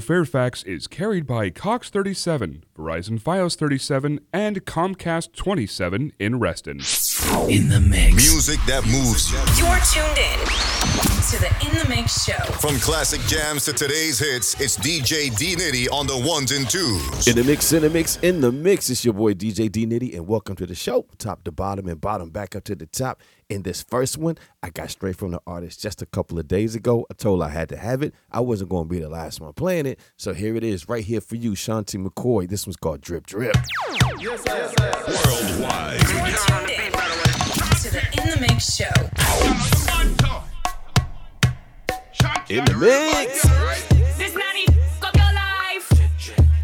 Fairfax is carried by Cox 37, Verizon Fios 37, and Comcast 27 in Reston. In the mix. Music that moves you. You're tuned in to the In the Mix show. From classic jams to today's hits, it's DJ D Nitty on the ones and twos. In the mix, in the mix, in the mix. It's your boy DJ D Nitty, and welcome to the show. Top to bottom and bottom back up to the top. In this first one, I got straight from the artist just a couple of days ago. I told her I had to have it. I wasn't going to be the last one playing it. So here it is, right here for you, Shanti McCoy. This one's called Drip Drip. You're tuned in to the In the Mix show. In the mix. This nanny, up your life.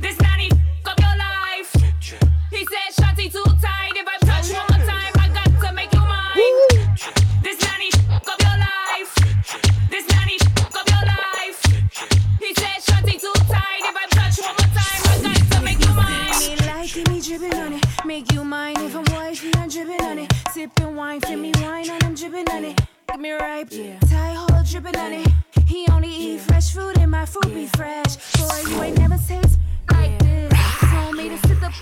This nanny, up your life. He said, Shanti too tight. If I touch one more time, I got to make you mine. This nanny, up your life. This nanny, up your life. He said, Shanti too tight. If I touch one more time, I got to make you mine. Me like me dripping on it. Make you mine if I'm wifey, I'm dripping on it. Sipping wine, feel me wine and I'm dripping on it. Get me ripe, yeah. Tie hole dripping on it. He only eat fresh fruit and my fruit be fresh. Boy, you ain't never taste like this. Told me to sit the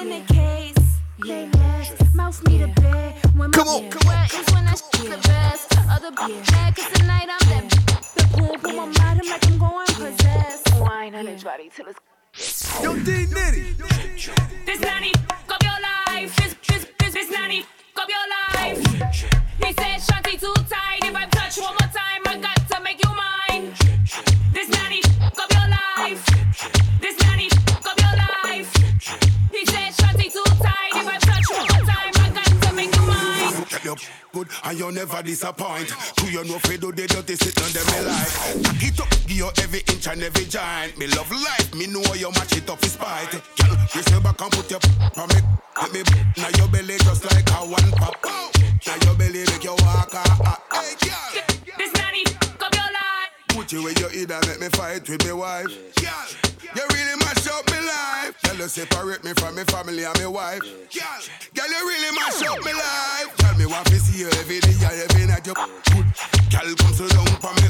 in the case. They less, mouth me to bed. When Come on, come on, is when I shit the best. Other bitch mad cause tonight I'm that The pool, put my mind, I'm like I'm going possessed. Wine on his body till it's This nanny, up your life. This, this, this, this nanny, up your life. He said, Shanti too tight. If I touch one more time, I got to make you mine. This nanny, up your life. This nanny, up your life. And you never disappoint. Who you know fi do the dirty sit on them me like. Knock it up, give you every inch and every giant. Me love life, me know you match it up in spite. Girl, raise your back and put your on me. Let me now your belly just like a one pop. Now your belly make you walk ah ah. Hey girl, life. put you where you eat and let me fight with me wife. Girl, you really mash up me life. Girl, you separate me from me family and me wife. Girl, girl, you really mash up me life. Tell me want to see you every day and every night. You good. Girl, come so down for me.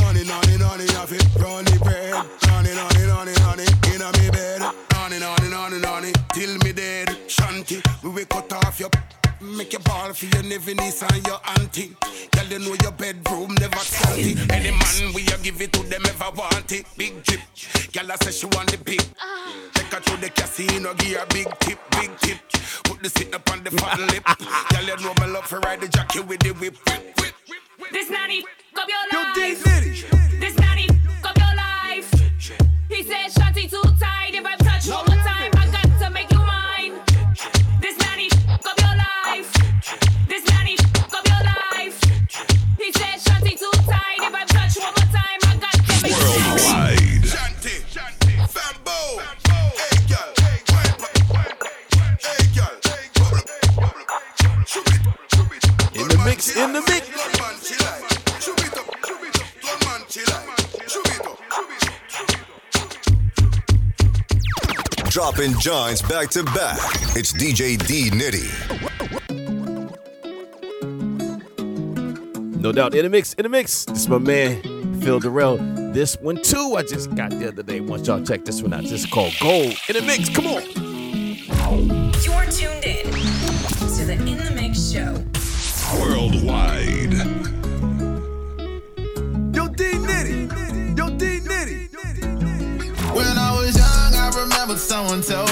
Nonny, nonny, nonny, have it. Run the bread. Nonny, nonny, nonny, nonny. In a me bed. Nonny, nonny, nonny, nonny. Till me dead. Shanty, we will cut off your. Make your ball for your never niece and your auntie. Girl, you know your bedroom never scanty. Any man we you give it to them ever want it. Big drip. Girl, I say she want the big. Take her to the casino, give her big tip, big tip. Put the sit up on the fat lip. Girl, you know my love for ride the jockey with the whip. whip, whip. whip This nanny, up your life. This nanny, up your life. He said, Shanti too tight. If I touch one more time, tight. If I touch one more time, I got to make. Worldwide. Shanty, Fambo. Hey, girl. Hey, girl. Bubble, bubble. Shoot it, shoot it. In the mix, in the mix. Gun man, she like. Shoot it up, shoot it up. Gun man, she like. Shoot it up, shoot it up. Dropping joints back to back. It's DJ D Nitty. No doubt. In the mix, in the mix. This is my man, Phil Durrell. This one too, I just got the other day. Once y'all check this one out, this is called Gold. In the mix, come on. You're tuned in to the In the Mix show. Worldwide. Yo, D Nitty. Yo, D Nitty. When I was young, I remember someone told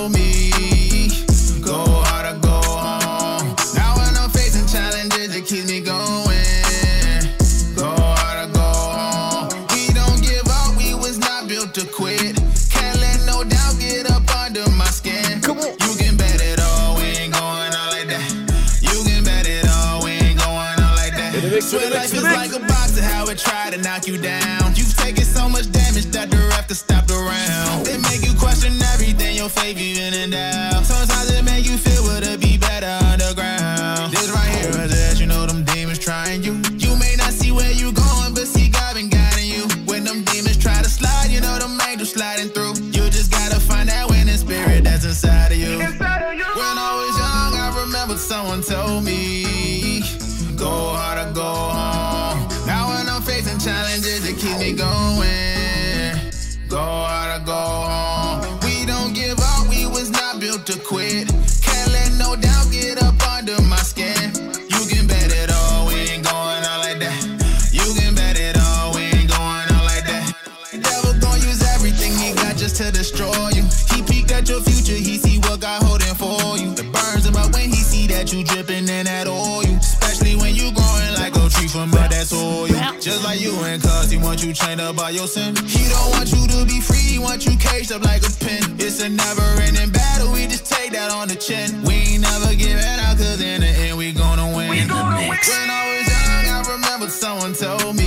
Just like you and cuz he want you chained up by your sin. He don't want you to be free, he want you caged up like a pin. It's a never ending battle, we just take that on the chin. We ain't never giving out, cause in the end we gonna win. In the mix. When I was young, I remember someone told me,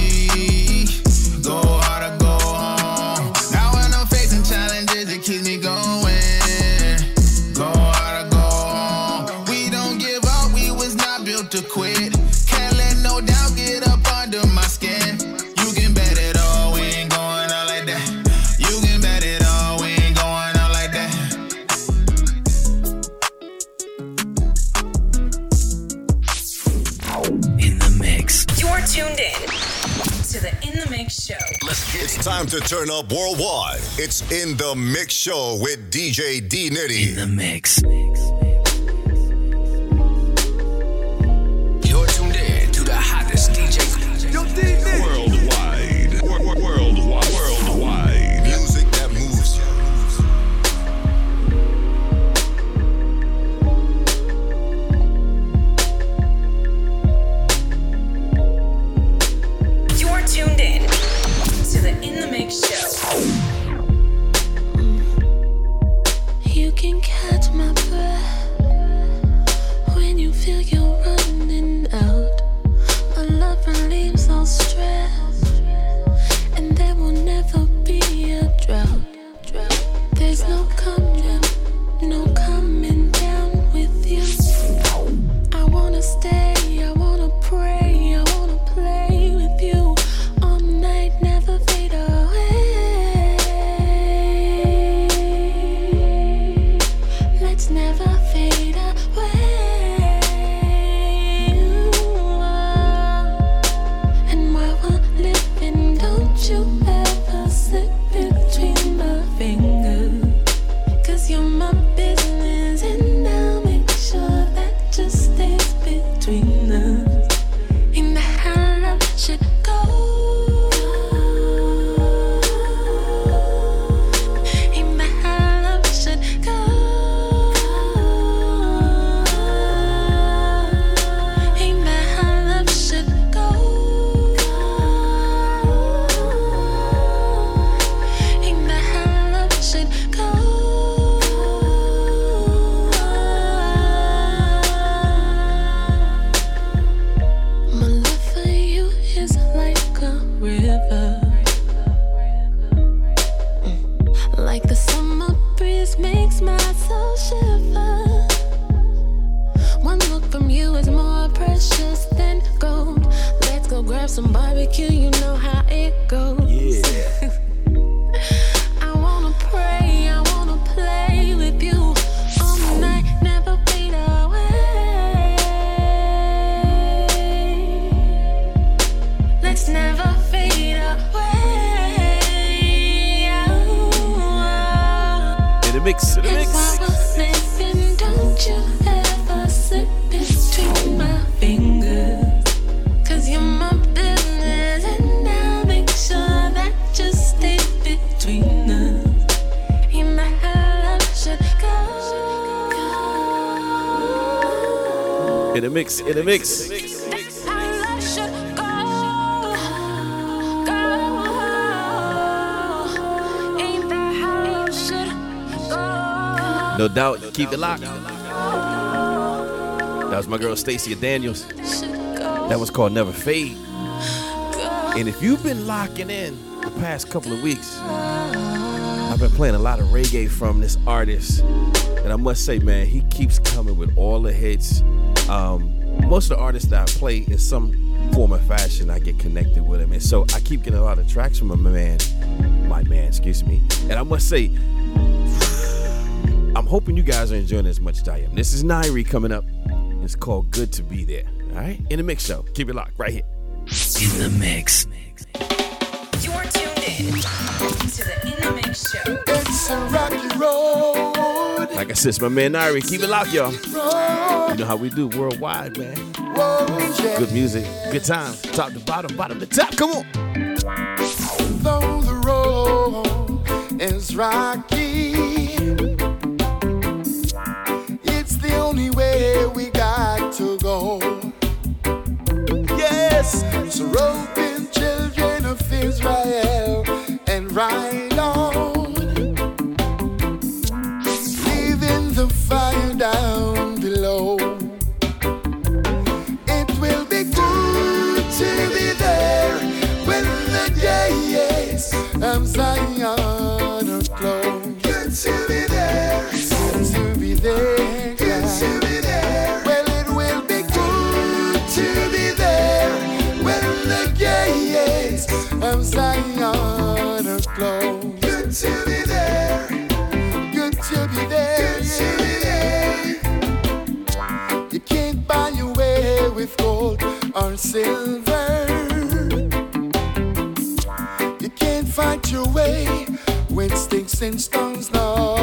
time to turn up worldwide. It's in the mix show with DJ D In Nitty. the mix. You're In the mix. In the mix. No doubt. Keep it locked. That was my girl Stacia Daniels. That was called Never Fade. And if you've been locking in the past couple of weeks, I've been playing a lot of reggae from this artist. And I must say, man, he keeps coming with all the hits. Um, most of the artists that I play in some form or fashion, I get connected with them, And so I keep getting a lot of tracks from my man, my man, excuse me. And I must say, I'm hoping you guys are enjoying as much as I am. This is Nairi coming up. It's called Good to Be There. All right? In the mix show. Keep it locked right here. In the mix. You're Like I said, it's my man Nairi. Keep it locked, y'all. You know how we do worldwide, man. Good music, good time. Top to bottom, bottom to top. Come on. Though the road is rocky. Silver. You can't fight your way with sticks and stones, no.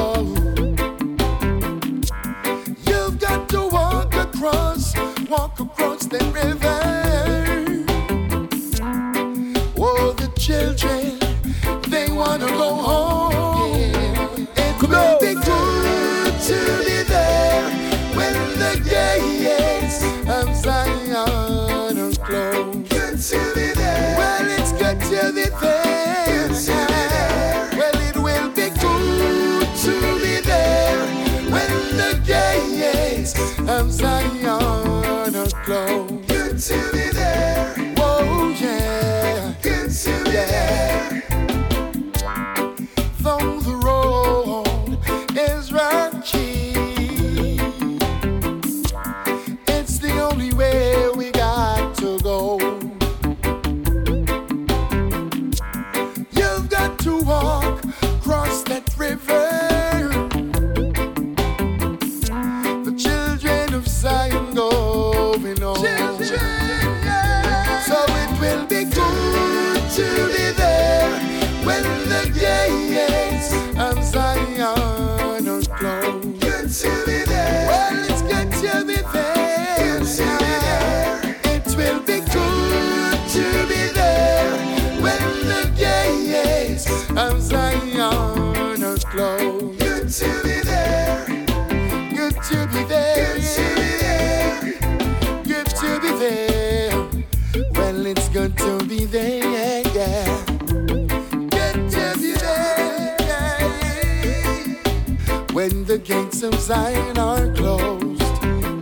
Of Zion are closed.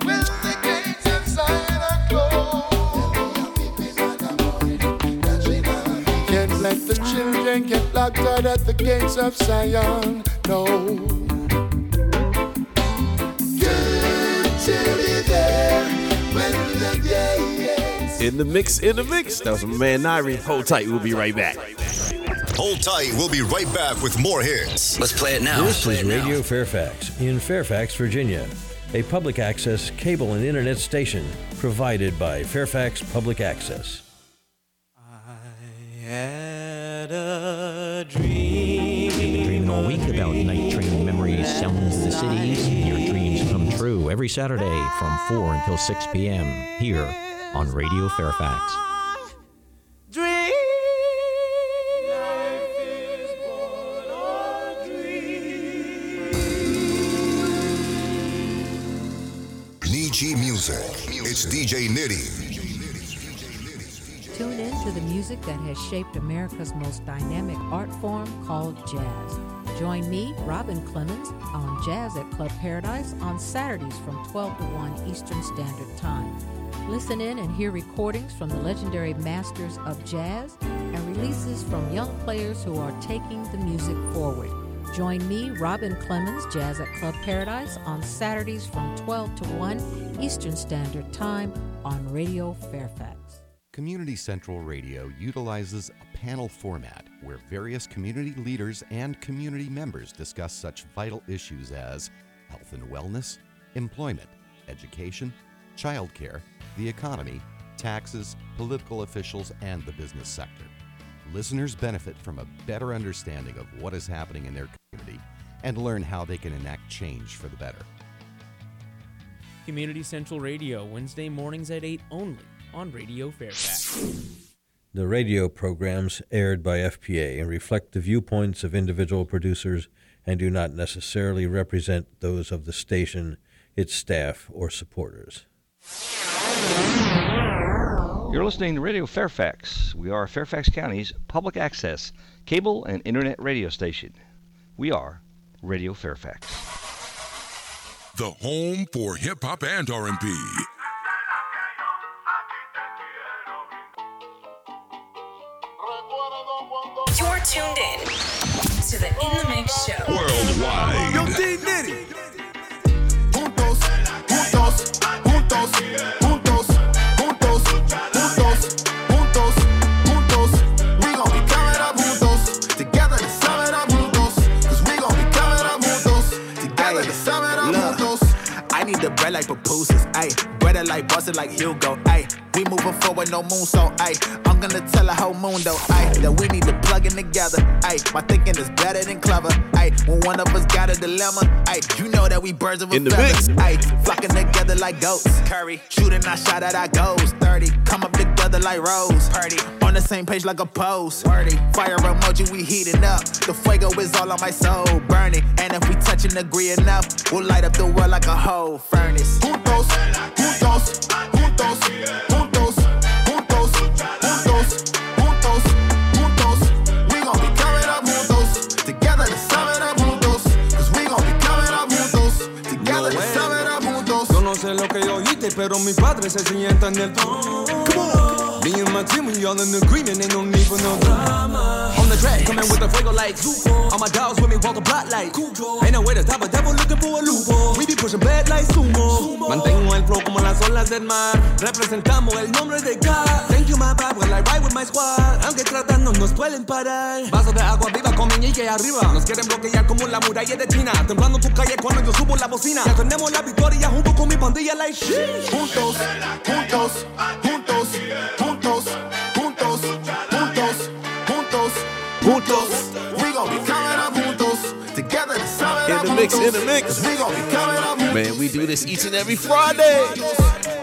When the gates of Zion are closed. Can't let the children get locked out at the gates of Zion. No. Good to be there when the gates. In the mix, in the mix. That was my man Nairi. Hold tight, we'll be right back. Hold tight. We'll be right back with more hits. Let's play it now. This is Radio Fairfax in Fairfax, Virginia, a public access cable and internet station provided by Fairfax Public Access. I Had a dream. You've been dreaming all week about night train memories, sounds of the cities. Your dreams come true every Saturday from 4 until 6 p.m. here on Radio Fairfax. Music. It's DJ Nitty. Tune in to the music that has shaped America's most dynamic art form called jazz. Join me, Robin Clemens, on Jazz at Club Paradise on Saturdays from 12 to 1 Eastern Standard Time. Listen in and hear recordings from the legendary masters of jazz and releases from young players who are taking the music forward. Join me, Robin Clemens, Jazz at Club Paradise on Saturdays from 12 to 1 Eastern Standard Time on Radio Fairfax. Community Central Radio utilizes a panel format where various community leaders and community members discuss such vital issues as health and wellness, employment, education, childcare, the economy, taxes, political officials, and the business sector. Listeners benefit from a better understanding of what is happening in their community and learn how they can enact change for the better. Community Central Radio, Wednesday mornings at 8 only on Radio Fairfax. The radio programs aired by FPA reflect the viewpoints of individual producers and do not necessarily represent those of the station, its staff, or supporters. You're listening to Radio Fairfax. We are Fairfax County's public access cable and internet radio station. We are Radio Fairfax. The home for hip hop and R&B. You're tuned in to the In the Mix show. Worldwide. Like pupusas, ayy. It like busted like Hugo, ayy. We moving forward, no moon, so ayy. I'm gonna tell a whole moon though, ayy. That we need to plug in together, ayy. My thinking is better than clever, ayy. When one of us got a dilemma, ayy. You know that we birds of a In the feather, mix. ayy. Flocking together like goats. Curry, shooting our shot at our goals. 30, come up together like Rose. Purdy, on the same page like a pose. Purdy, fire emoji, we heating up. The fuego is all on my soul, burning. And if we touch and agree enough, we'll light up the world like a whole furnace. Juntos, juntos, juntos, juntos, juntos, juntos, juntos, juntos. We gon' be coming up juntos. Together to sum it up juntos. Cause we gon' be coming up juntos. Together to sum it up juntos. Yo no sé lo que oíste, pero mi padre se sienta en el Me and my team, we all in agreement, ain't no need for no drama. On the track, coming with the fuego like Zuko. All my dogs with me, walk the block like Cujo. Ain't no way to stop a devil looking for a loophole. We be pushing bad like sumo. Mantengo el flow como las olas del mar. Representamos el nombre de God. Thank you, my pap, well, I ride with my squad. Aunque tratando nos pueden parar. Vaso de agua viva con meñique arriba. Nos quieren bloquear como la muralla de China. Temblando tu calle cuando yo subo la bocina. Ya tenemos la victoria junto con mi pandilla like shit. Juntos, juntos, juntos, juntos, juntos, juntos, juntos, juntos. We gon' be coming up juntos. Together In the mix, in the mix. We gon' be coming up juntos. Man, we do this each and every Friday.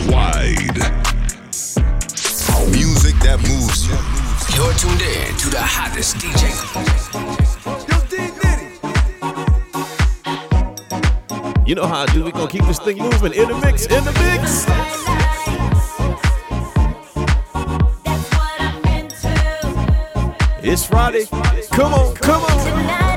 Worldwide. Music that moves you. You're tuned in to the hottest DJ. You know how I do. We gonna keep this thing moving. In the mix, in the mix. It's Friday. Come on, come on.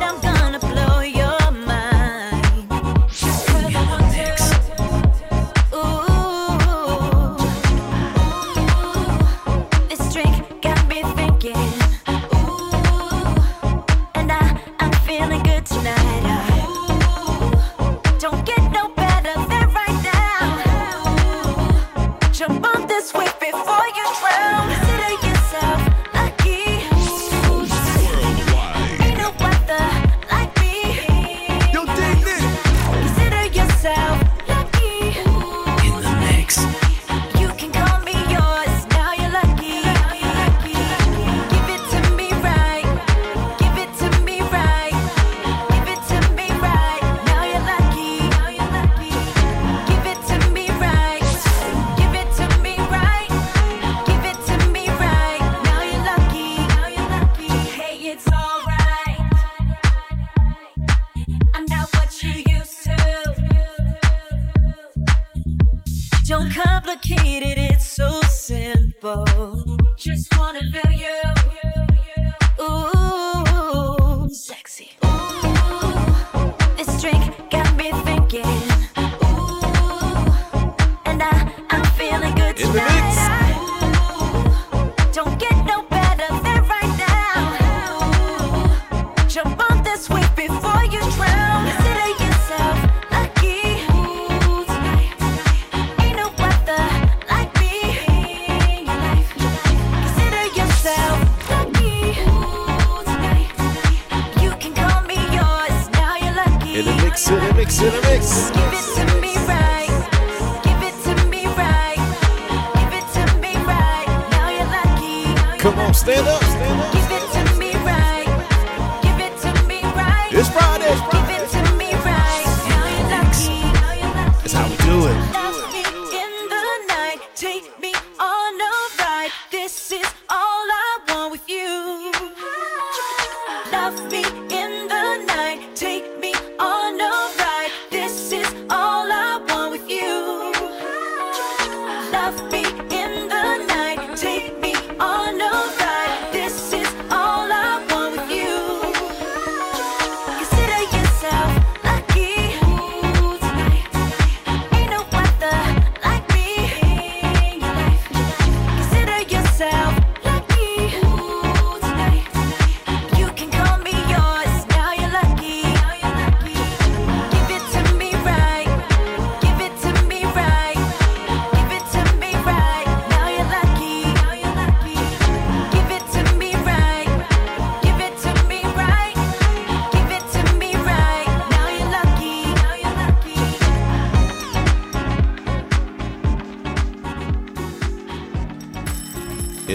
Mix, in the mix, in the mix. Give it to me right. Give it to me right. Give it to me right. Now you're lucky. Come on, stand up, stand up.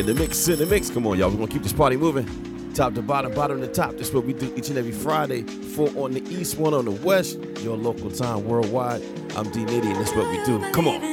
the mix, in the mix. Come on, y'all. We're gonna keep this party moving. Top to bottom, bottom to top. This is what we do each and every Friday. Four on the east, one on the west. Your local time worldwide. I'm D Nitty, and this is what we do. Come on.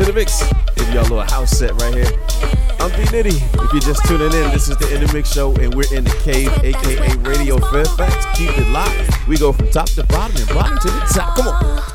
to the mix. Give y'all a little house set right here. I'm D Nitty. If you're just tuning in, this is the In the Mix Show, and we're in the cave, aka Radio Fairfax. Keep it locked. We go from top to bottom and bottom to the top. Come on.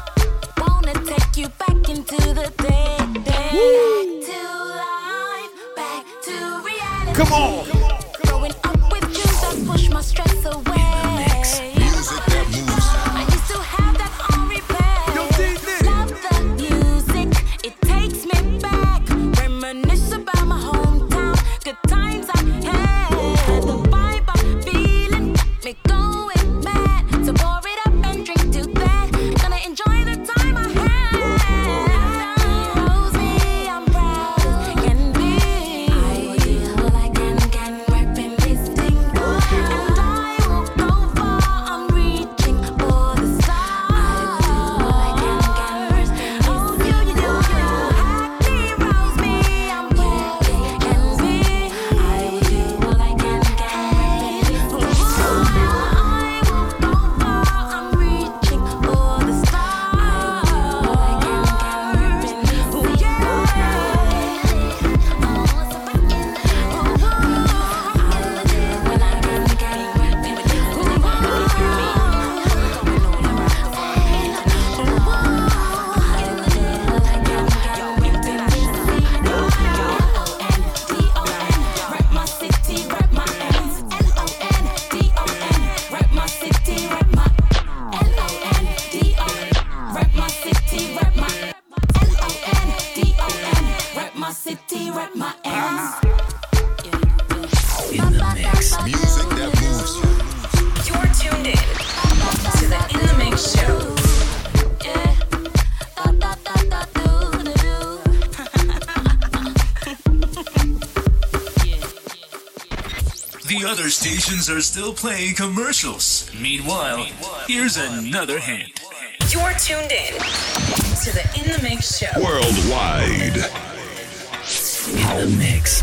Stations are still playing commercials. Meanwhile, here's another hand. You're tuned in to the In the Mix show. Worldwide. In the Mix.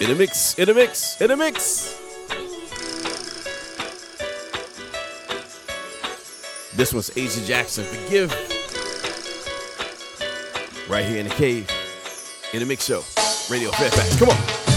In a mix, in a mix, in a mix. This was A. J. Jackson. Forgive right here in the cave in the mix show. Radio Fairfax. Come on.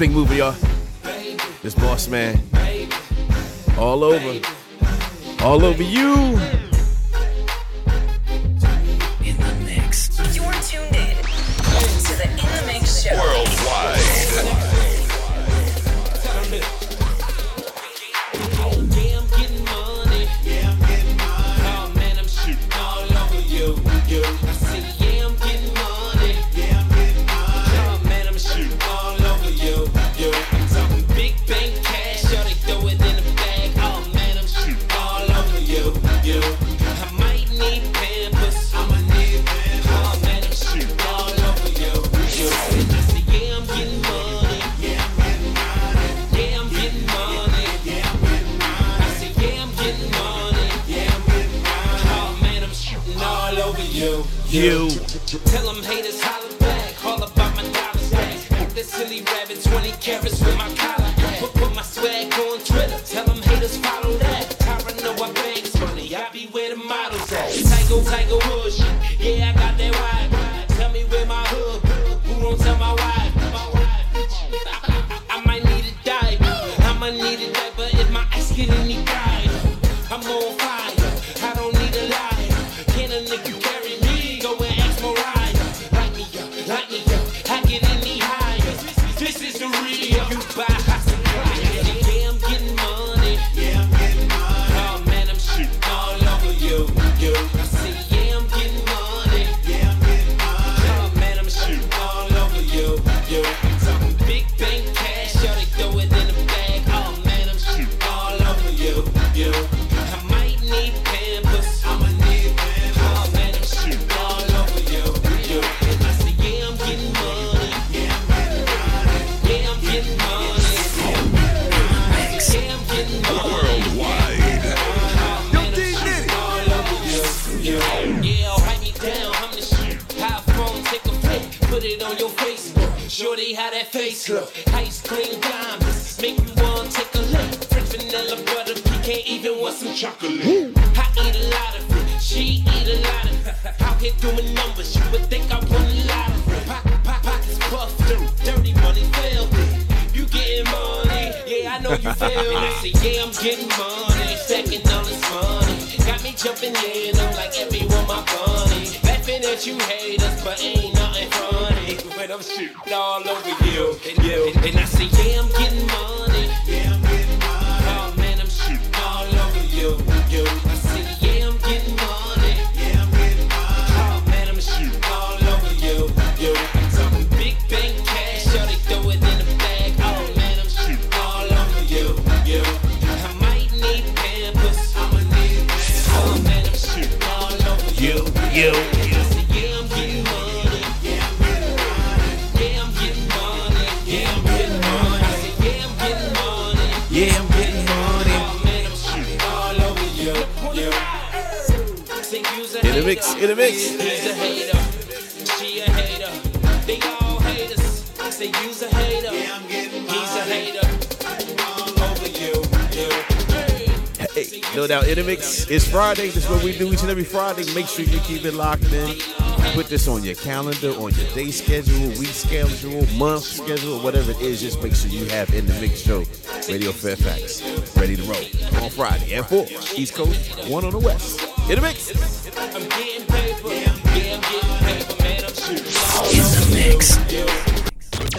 big movie, y'all. This boss man. All over. All over you. if you carry me. The mix, in the mix. He's a hater. She a hater. They all haters. Say you's a hater. Yeah, I'm getting He's a hater. All over you, you. Hey, no doubt in the mix. It's Friday. This is what we do each and every Friday. Make sure you keep it locked in. Put this on your calendar, on your day schedule, week schedule, month schedule, whatever it is. Just make sure you have in the mix show. Radio Fairfax, ready to roll on Friday and four East Coast, one on the West. In the mix. I'm getting paper. Yeah, I'm getting paper, man. I'm shooting. In the mix.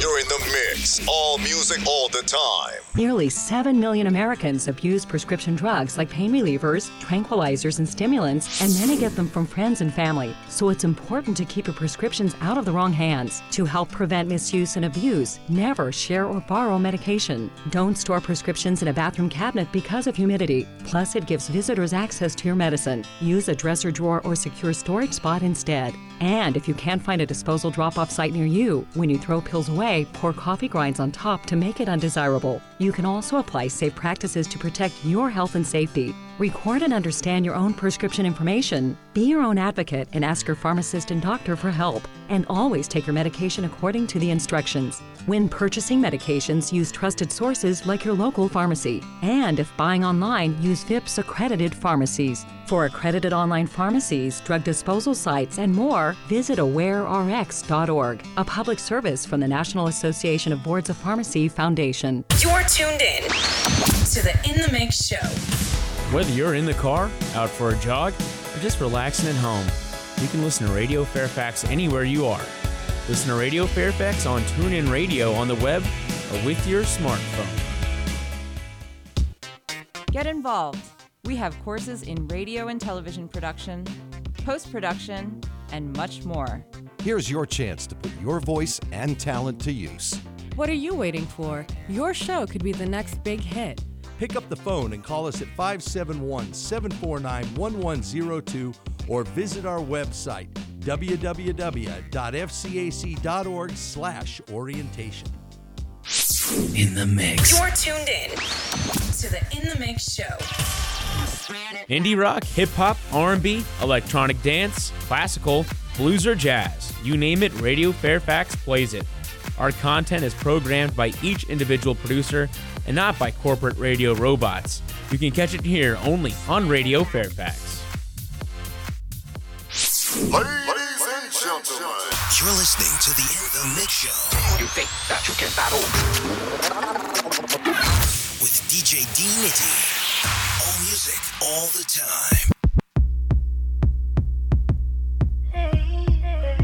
You're in the mix. All music, all the time. Nearly 7 million Americans abuse prescription drugs like pain relievers, tranquilizers, and stimulants, and many get them from friends and family. So it's important to keep your prescriptions out of the wrong hands. To help prevent misuse and abuse, never share or borrow medication. Don't store prescriptions in a bathroom cabinet because of humidity. Plus, it gives visitors access to your medicine. Use a dresser drawer or secure storage spot instead. And if you can't find a disposal drop off site near you, when you throw pills away, pour coffee grinds on top to make it undesirable. You can also apply safe practices to protect your health and safety. Record and understand your own prescription information. Be your own advocate and ask your pharmacist and doctor for help. And always take your medication according to the instructions. When purchasing medications, use trusted sources like your local pharmacy. And if buying online, use VIPPS accredited pharmacies. For accredited online pharmacies, drug disposal sites, and more, visit awarerx.org, a public service from the National Association of Boards of Pharmacy Foundation. You're tuned in to the In the Mix show. Whether you're in the car, out for a jog, or just relaxing at home, you can listen to Radio Fairfax anywhere you are. Listen to Radio Fairfax on TuneIn Radio on the web or with your smartphone. Get involved. We have courses in radio and television production, post production, and much more. Here's your chance to put your voice and talent to use. What are you waiting for? Your show could be the next big hit. Pick up the phone and call us at 571 749 1102 or visit our website www.fcac.org slash orientation. In the mix. You're tuned in to the In the Mix show. Indie rock, hip hop, R&B, electronic dance, classical, blues or jazz, you name it, Radio Fairfax plays it. Our content is programmed by each individual producer and not by corporate radio robots. You can catch it here only on Radio Fairfax. Ladies and gentlemen, You're listening to the In the Mix Show. You think that you can battle? With DJ D Nitty. All the time.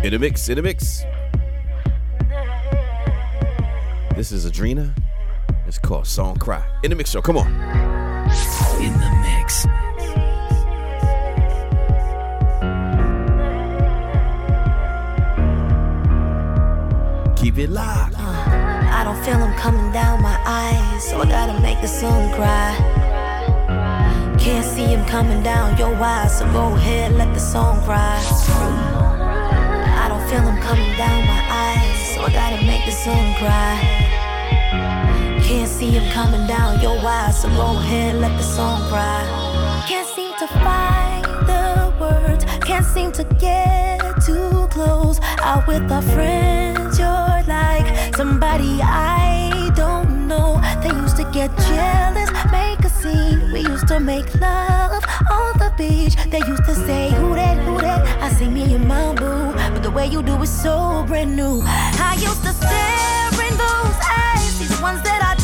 In the mix, in the mix. This is Adrena. It's called Song Cry. In the mix show, come on. In the mix. Keep it locked. I don't feel them coming down my eyes, so I gotta make the sun cry. See him coming down your eyes, so go ahead, let the song cry. I don't feel him coming down my eyes, so I gotta make the sun cry. Can't see him coming down your eyes, so go ahead, let the song cry. Can't seem to find the words, can't seem to get too close. Out with our friends, you're like somebody I don't know. They used to get jealous, make scene. We used to make love on the beach. They used to say, Who that, who that? I see Me and my boo. But the way you do is so brand new. I used to stare in those eyes, these ones that I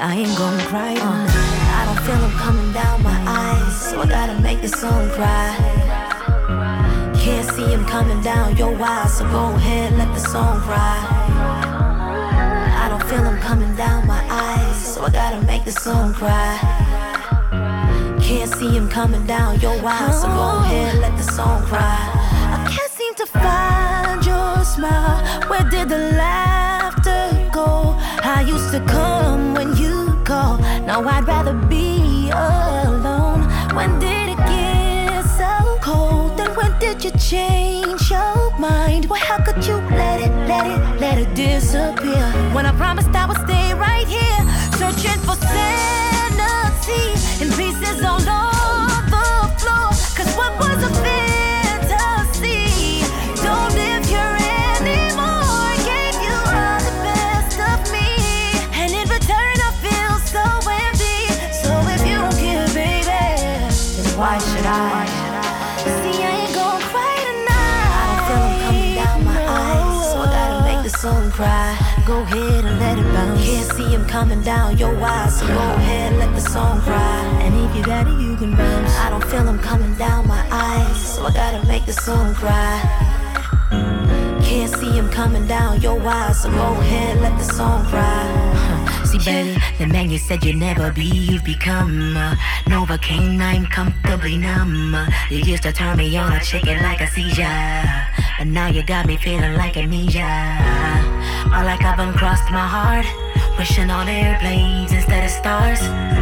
I ain't gonna cry tonight. I don't feel them coming down my eyes. So I gotta make this song cry. Can't see him coming down your eyes, so go ahead, let the song cry. I don't feel him coming down my eyes, so I gotta make the song cry. Can't see him coming down your eyes, so go ahead, let the song cry. I can't seem to find your smile. Where did the laughter go? I used to come. Now I'd rather be alone. When did it get so cold? Then when did you change your mind? Well, how could you let it, let it, let it disappear? When I promised I would stay right here, searching for sanity in pieces all over cry. Go ahead and let it bounce. Can't see him coming down your eyes. So go ahead, let the song cry. And if you got it, you can bounce. I don't feel him coming down my eyes. So I gotta make the song cry. Can't see him coming down your eyes, so go ahead, let the song cry. See, baby, the man you said you'd never be, you've become. Uh, Novocaine, I'm comfortably numb. You used to turn me on a chicken like a seizure. But now you got me feeling like amnesia. Like I've uncrossed my heart. Wishing on airplanes instead of stars.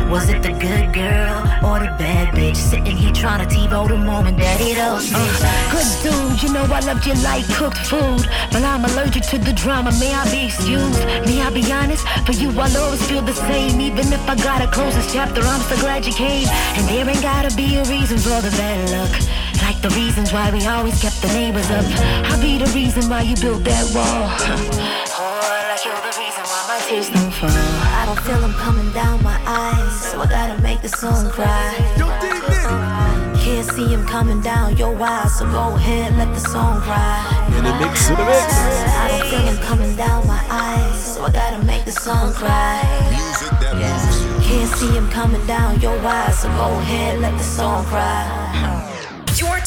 Was it the good girl or the bad bitch? Sitting here trying to TiVo the moment that it all uh, switched. Good dude, you know I loved you like cooked food. But I'm allergic to the drama, may I be excused? May I be honest? For you, I'll always feel the same. Even if I gotta close this chapter, I'm so glad you came. And there ain't gotta be a reason for the bad luck. Like the reasons why we always kept the neighbors up. I'll be the reason why you built that wall. Oh, like you're the reason why my tears don't fall. I don't feel them coming down my eyes, so I gotta make the song cry. Can't see him coming down your eyes, so go ahead, let the song cry. In the mix, in the mix. I don't feel him coming down my eyes, so I gotta make the song cry. Can't see him coming down your eyes, so go ahead, let the song cry.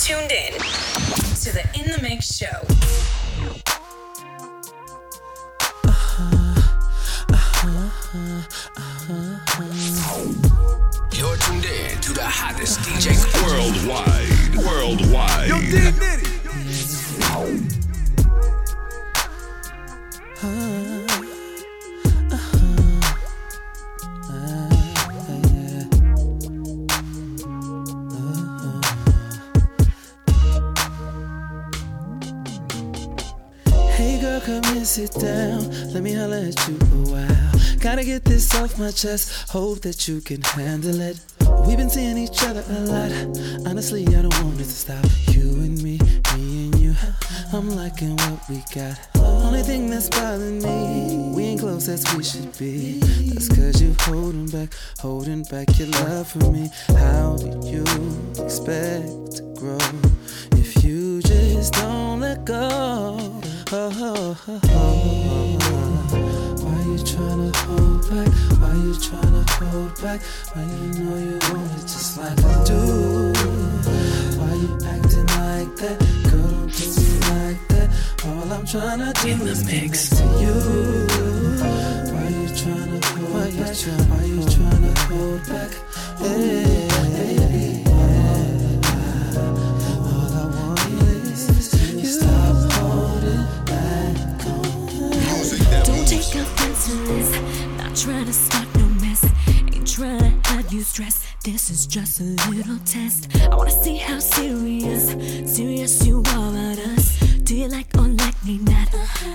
You're tuned in to the In the Mix show. You're tuned in to the hottest DJ Worldwide. Worldwide. Yo, Dnitty. Sit down. Let me holler at you for a while. Gotta get this off my chest. Hope that you can handle it. We've been seeing each other a lot. Honestly, I don't want it to stop. You and me, me and you. I'm liking what we got. Only thing that's bothering me, we ain't close as we should be. That's cause you holding back, holding back your love for me. How do you expect to grow if you just don't let go? Oh, oh, oh, oh. Why you tryna hold back? Why you tryna hold back? When you know you want it just like I do. Why you acting like that? Girl, don't do me like that. All I'm tryna do is mix to you. Why you tryna hold why back? You why you tryna hold back? Hey, Not trying to start no mess. Ain't trying to hide you stress. This is just a little test. I wanna see how serious, serious you are about us. Do you like or like me not?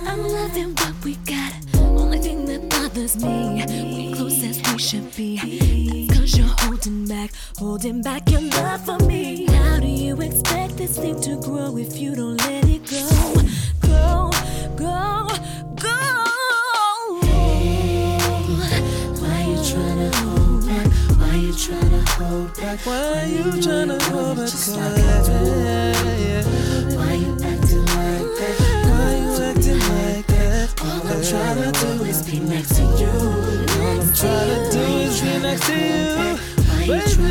I'm loving what we got. Only thing that bothers me, we close as we should be. Cause you're holding back, holding back your love for me. How do you expect this thing to grow if you don't let it go? Grow, grow. Hold back? Why you tryna hold back? Just like I do. Why you acting like that? Why you acting like that? All I'm tryna do is be next to you. All I'm tryna do is be next to you, baby.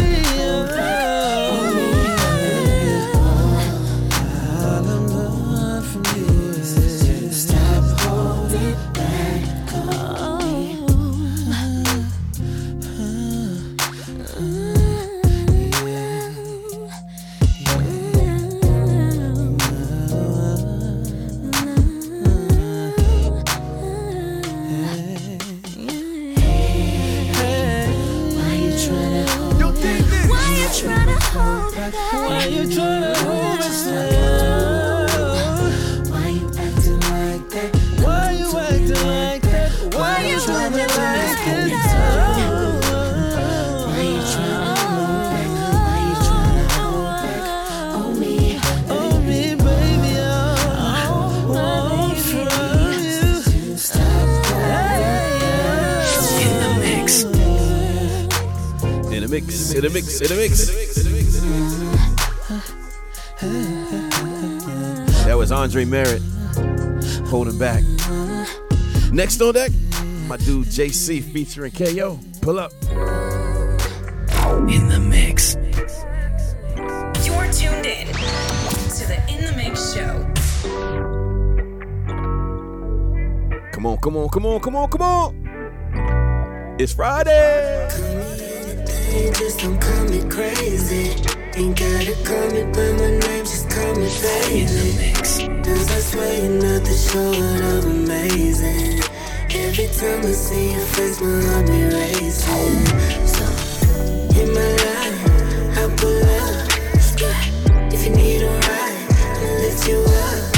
Mix, in the mix, in the mix. That was Andre Merritt holding back. Next on deck, my dude JC featuring KO. Pull up. In the mix. You're tuned in to the In the Mix show. Come on, come on, come on, come on, come on. It's Friday. Hey, just don't call me crazy. Ain't gotta call me by my name, just call me baby. In the mix. Cause I swear you're nothing short of amazing. Every time I see your face, my heart be racing. So, in my life, I pull up. If you need a ride, I'll lift you up.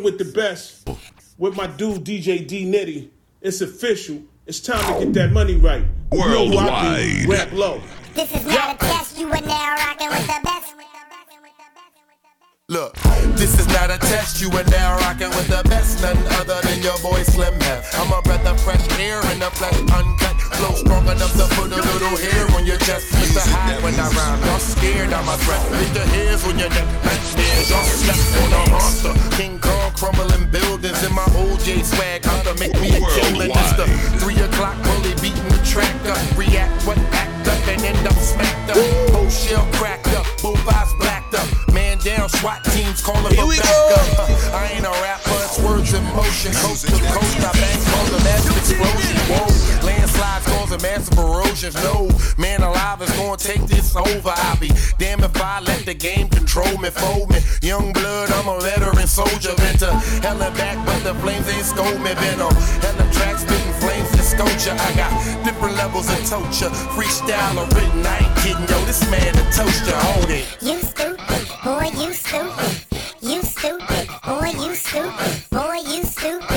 You're rocking with the best. With my dude DJ Dnitty. It's official. It's time to get that money right. You know who I be. Worldwide. Rap low. This is not a test, you are now rocking with the best. Look, this is not a test. You are now rocking with the best, none other than your boy Slim Head. I'm a breath of fresh air in the flesh, uncut. Flow strong enough to put a little hair on your chest. Mr. High when I rhyme, y'all scared I'm a threat. Leave the hairs on your neck, nightmares. Y'all slept on a monster. King Kong crumbling buildings in my OJ swag. How to make me a killing. The three o'clock bully beating the track. React, what act up and end up smacked up. Whole shell cracked up, both eyes blacked up. Man down, SWAT teams calling for backup. Uh, I ain't a rapper, it's words in motion. Coast to coast, I bang cause a massive explosion. Whoa, causing massive erosions. No, man alive is gonna take this over. I'll be damn if I let the game control me, fold me. Young blood, I'm a veteran soldier. Been to hell and back, but the flames ain't scold me. Been on hella tracks, spitting flames and sculpture. I got different levels of torture. Freestyle or written, I ain't kidding, yo. This man a toaster, hold it. You stupid, boy, you stupid. You stupid, boy, you stupid. Boy, you stupid,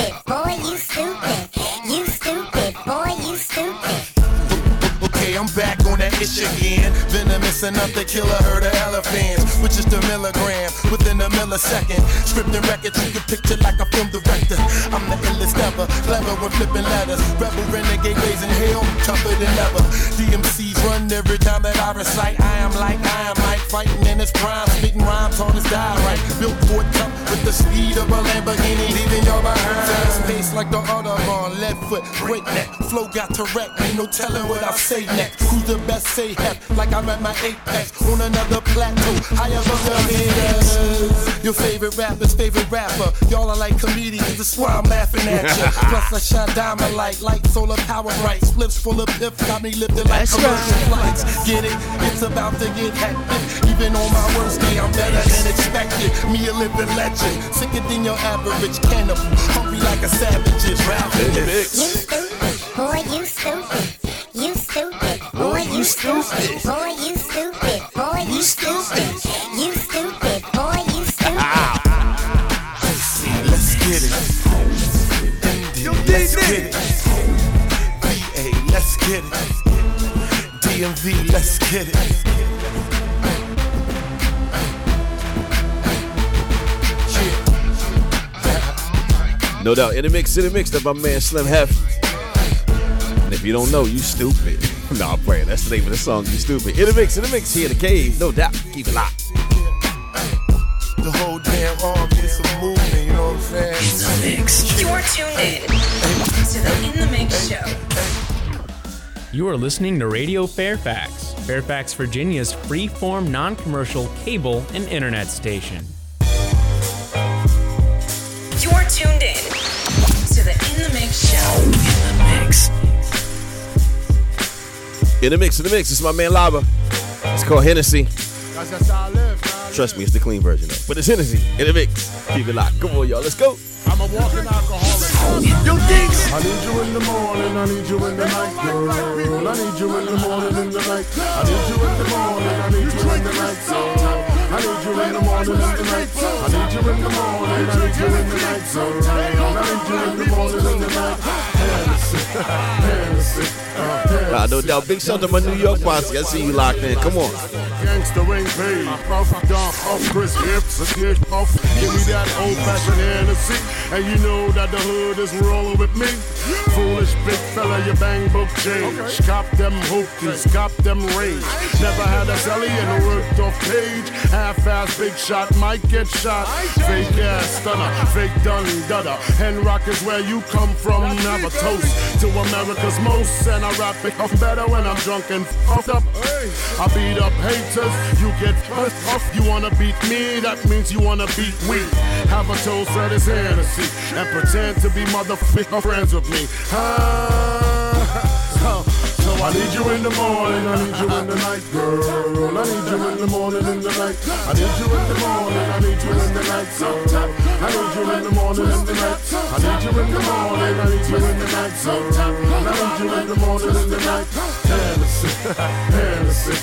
that ish again. Venomous enough to kill a herd of elephants, which is the milligram within a millisecond. Scripting records you can picture like a film director. I'm the illest ever, clever with flipping letters. Rebel renegade raising hell, tougher than ever. DMCs run every time that I recite. I am like Iron Mike fighting in his prime, spitting rhymes on his right. Built for it up with the speed of a Lamborghini, leaving y'all behind. Fast pace like the Autobahn, left foot, breakneck. Flow got to wreck, ain't no telling what I'll say next. Who's the best? Say hep, like I'm at my apex on another plateau. Higher than the haters. Your favorite rapper's favorite rapper. Y'all are like comedians, that's why I'm laughing at you. Plus I shine diamond light, light solar power bright. Spliffs full of pip, got me lifted like That's commercial right. flights. Get it? It's about to get hectic. Even on my worst day, I'm better than expected. Me a living legend, sicker than your average cannibal. Hungry like a savage, is rapping You stupid, boy, you stupid. You stupid, boy, you stupid. Boy, you stupid, DMV, let's get it. No doubt. In the mix, in the mix, that's my man Slim Hef. And if you don't know, you stupid. no, I'm playing. That's the name of the song, You Stupid. In the mix, in the mix, here in the cave. No doubt. Keep it locked. The whole damn arm gets a movement, you know what I'm saying? In the mix. You're tuned in to the In the Mix show. You are listening to Radio Fairfax, Fairfax, Virginia's free-form, non-commercial cable and internet station. You're tuned in to the In the Mix show. In the mix. In the mix, in the mix, it's my man Lava. It's called Hennessy. That's just Trust me, it's the clean version though. But it's Hennessy in the mix. Keep it locked. Come on, y'all. Let's go. I'm a walking alcoholic. Yo, Diggs. I need you in the morning, I need you in the night, girl. I need you in the morning, in the night. I need you in the morning, I need you in the night, girl. I need you in the morning, in the night. I need you in the morning, I need you in the night, girl. I need you in the morning, in the night. Nah, no doubt. Big shout out to my New York posse. I see you locked in. Come on. Gangsta ring paid, puff dump, off Chris hips, a kick off. Give me that old fashioned Hennessy, and you know that the hood is rolling with me. Foolish big fella, you bang book change. Cop them hookies, cop them rage. Never had a celly and a worked off page. Half ass big shot might get shot. Fake ass stunner, fake done dudder. Hen rock is where you come from. Have a toast to America's most, and I rap it off better when I'm drunk and fucked up. I beat up haters, you get fucked off. You wanna beat me, that means you wanna beat we. Have a toast that is Hennessy and pretend to be motherfucking friends with me. Ah, I need you in the morning, I need you in the night, girl. I need you in the morning, in the night. I need you in the morning, I need you in the night, girl. I need you in the morning, in the night. I need you in the morning, I need you in the night, girl. I need you in the morning, in the night. Hennessy, Hennessy,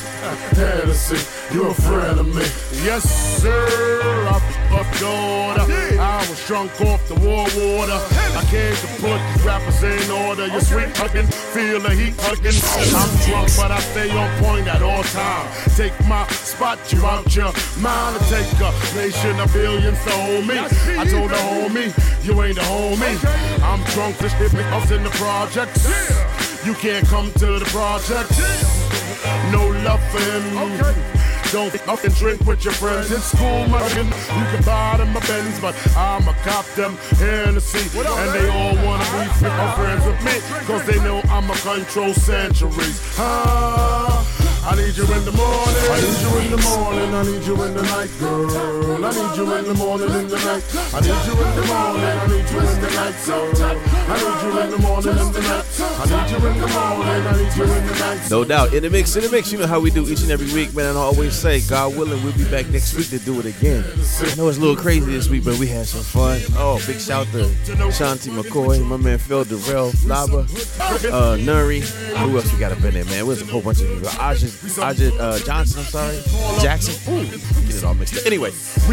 Hennessy, you're a friend of me. Yes, sir. I fucked order. I was drunk off the war water. I came to put these rappers in order. Your sweet hugging, feel the heat hugging. I'm drunk, but I stay on point at all times. Take my spot, you out your mind to take a nation of billions to hold me. I told the homie, you ain't the homie. I'm drunk, this shit us in the projects. You can't come to the projects. No love for him. Don't fucking drink with your friends. It's cool, my nigga. You can buy them a Benz, but I'ma cop them Hennessy. And they all wanna be friends with me. Cause they know I'ma control centuries. Ah, I need you in the morning. I need you in the morning. I need you in the night, girl. I need you in the morning, in the night. I need you in the morning. I need you in the night, girl. I need you in the morning, in the night. I need you in the morning. I need you in the night. No doubt. In the mix, in the mix, you know how we do each and every week, man. And I always say, God willing, we'll be back next week to do it again. I know it's a little crazy this week, but we had some fun. Oh, big shout to Shanti McCoy, my man Phil Durrell, Lava, uh, Nuri. Who else we got up in there, man? It was a whole bunch of people. Ajit, Ajit uh, Johnson, I'm sorry. Jackson. Ooh, get it all mixed up. Anyway,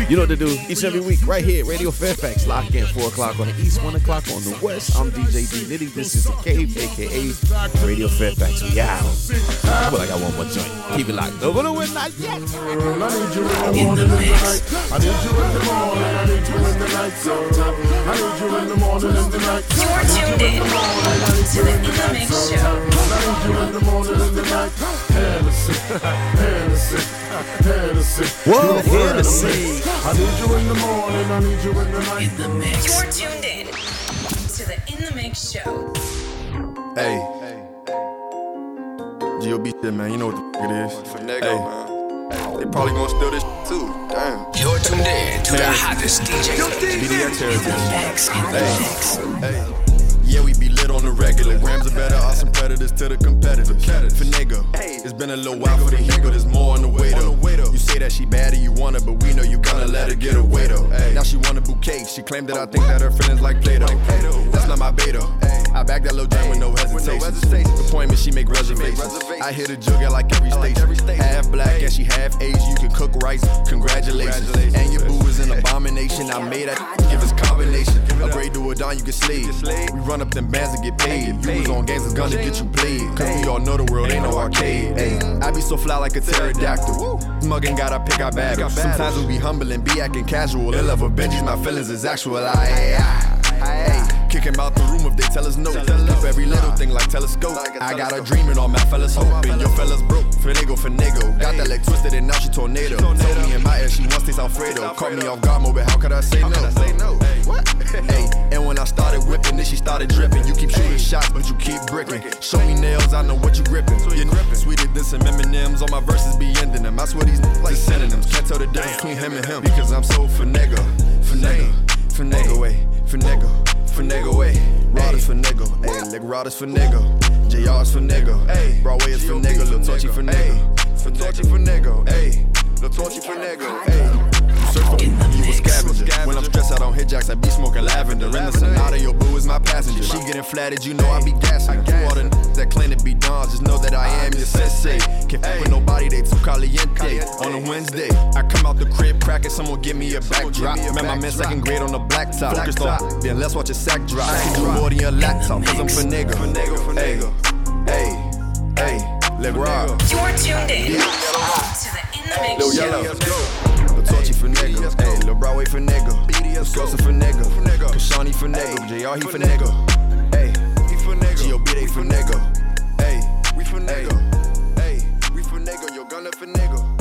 you know what to do each and every week right here, Radio Fairfax. Lock in 4 o'clock on the east, 1 o'clock on the west. I'm DJ Dnitty. This is the Cave, aka Radio Fairfax. We out. I feel like I got one more joint. Keep it locked. No, no, we're not yet. Girl, I need you in the morning, in the night. I need you in the morning, I need you in the night, girl. I need you in the morning, in the night. You're tuned in to the In the Mix Show. I need you in the morning, in the night. Hennessy, Hennessy, Hennessy. Whoa, You a friend of Hennessy. I need you in the morning, I need you in the night. In the mix. You're tuned in to the In the Mix Show. Hey. G.O.B. shit, man. You know what the f- it is. hey. They probably gonna steal this shit too. Damn. You're tuned in to the hottest DJ. BDX territory. Hey. Hey. Yeah, we be lit on the regular. Grams are better, awesome predators to the competitors. Finnego. It's been a little while for the heat, but there's more on the way though. You say that she bad and you want her, but we know you gonna let her get away though. Now she want a bouquet. She claimed that I think that her feelings like Play-Doh. That's not my beta. I back that little jam with no hesitation. Appointment, she make reservations. I hit a jug at like every station. Half black and she half Asian. You can cook rice. Congratulations. And your boo is an abomination. I made that give us combination. Upgrade to a don, you can slave. We run up them bands and get paid. You was on games that's gonna get you played. Cause we all know the world ain't no arcade. Ay, I be so fly like a pterodactyl. Muggin' gotta pick our battles. Sometimes we be humble and be acting casual. In love with Benji's, my feelings is actual. I, I, I, kick him out the room if they tell us no. Keep every little thing like telescope. I got her dreaming, all my fellas hoping. Your fellas broke. Finagle, finagle. Got that leg twisted and now she tornado. Told me in my ear she wants this Alfredo. Caught me off guard, but how could I say no? What? Hey, and when I started whipping, then she started dripping. You keep shooting shots, but you keep bricking. Show me nails, I know what you gripping. You're gripping. Sweeter than some M&M's. All my verses be ending them. I swear these n- like synonyms. Can't tell the difference between him and him because I'm so finagle, finagle, finagle, way, finagle, finagle, way. Rodders for nigga, ayy, leg rodders for nigga. JR's for nigga, ayy, Broadway is for nigga, Lil Torchy for nigga, for Torchy for nigga, ayy, Lil Torchy for nigga, ayy. Search for you a scavenger. When I'm stressed out on hit jacks, I be smoking lavender. In the Sonata, your boo is my passenger. She getting flattered, you know I be gassing. You all the n- that claim to be dons, just know that I am your sensei. Can't fuck with nobody, they too caliente. On a Wednesday, I come out the crib cracking, someone give me a backdrop. Man, my man second grade on the blacktop. Focused on, then let's watch a sack drop. I can do more than your laptop, cause I'm for nigga. Hey, hey, hey, let rock. You're tuned in to the In the Mix Lil Show. Torchy for nigga. Hey, Lil Broadway for nigga. Sosa for nigga. Kashani for nigga. JR, he for nigga. Hey, he for nigga. GOB, they for nigga. Hey, we for nigga. Hey, we for nigga. Yo, gunner for nigga.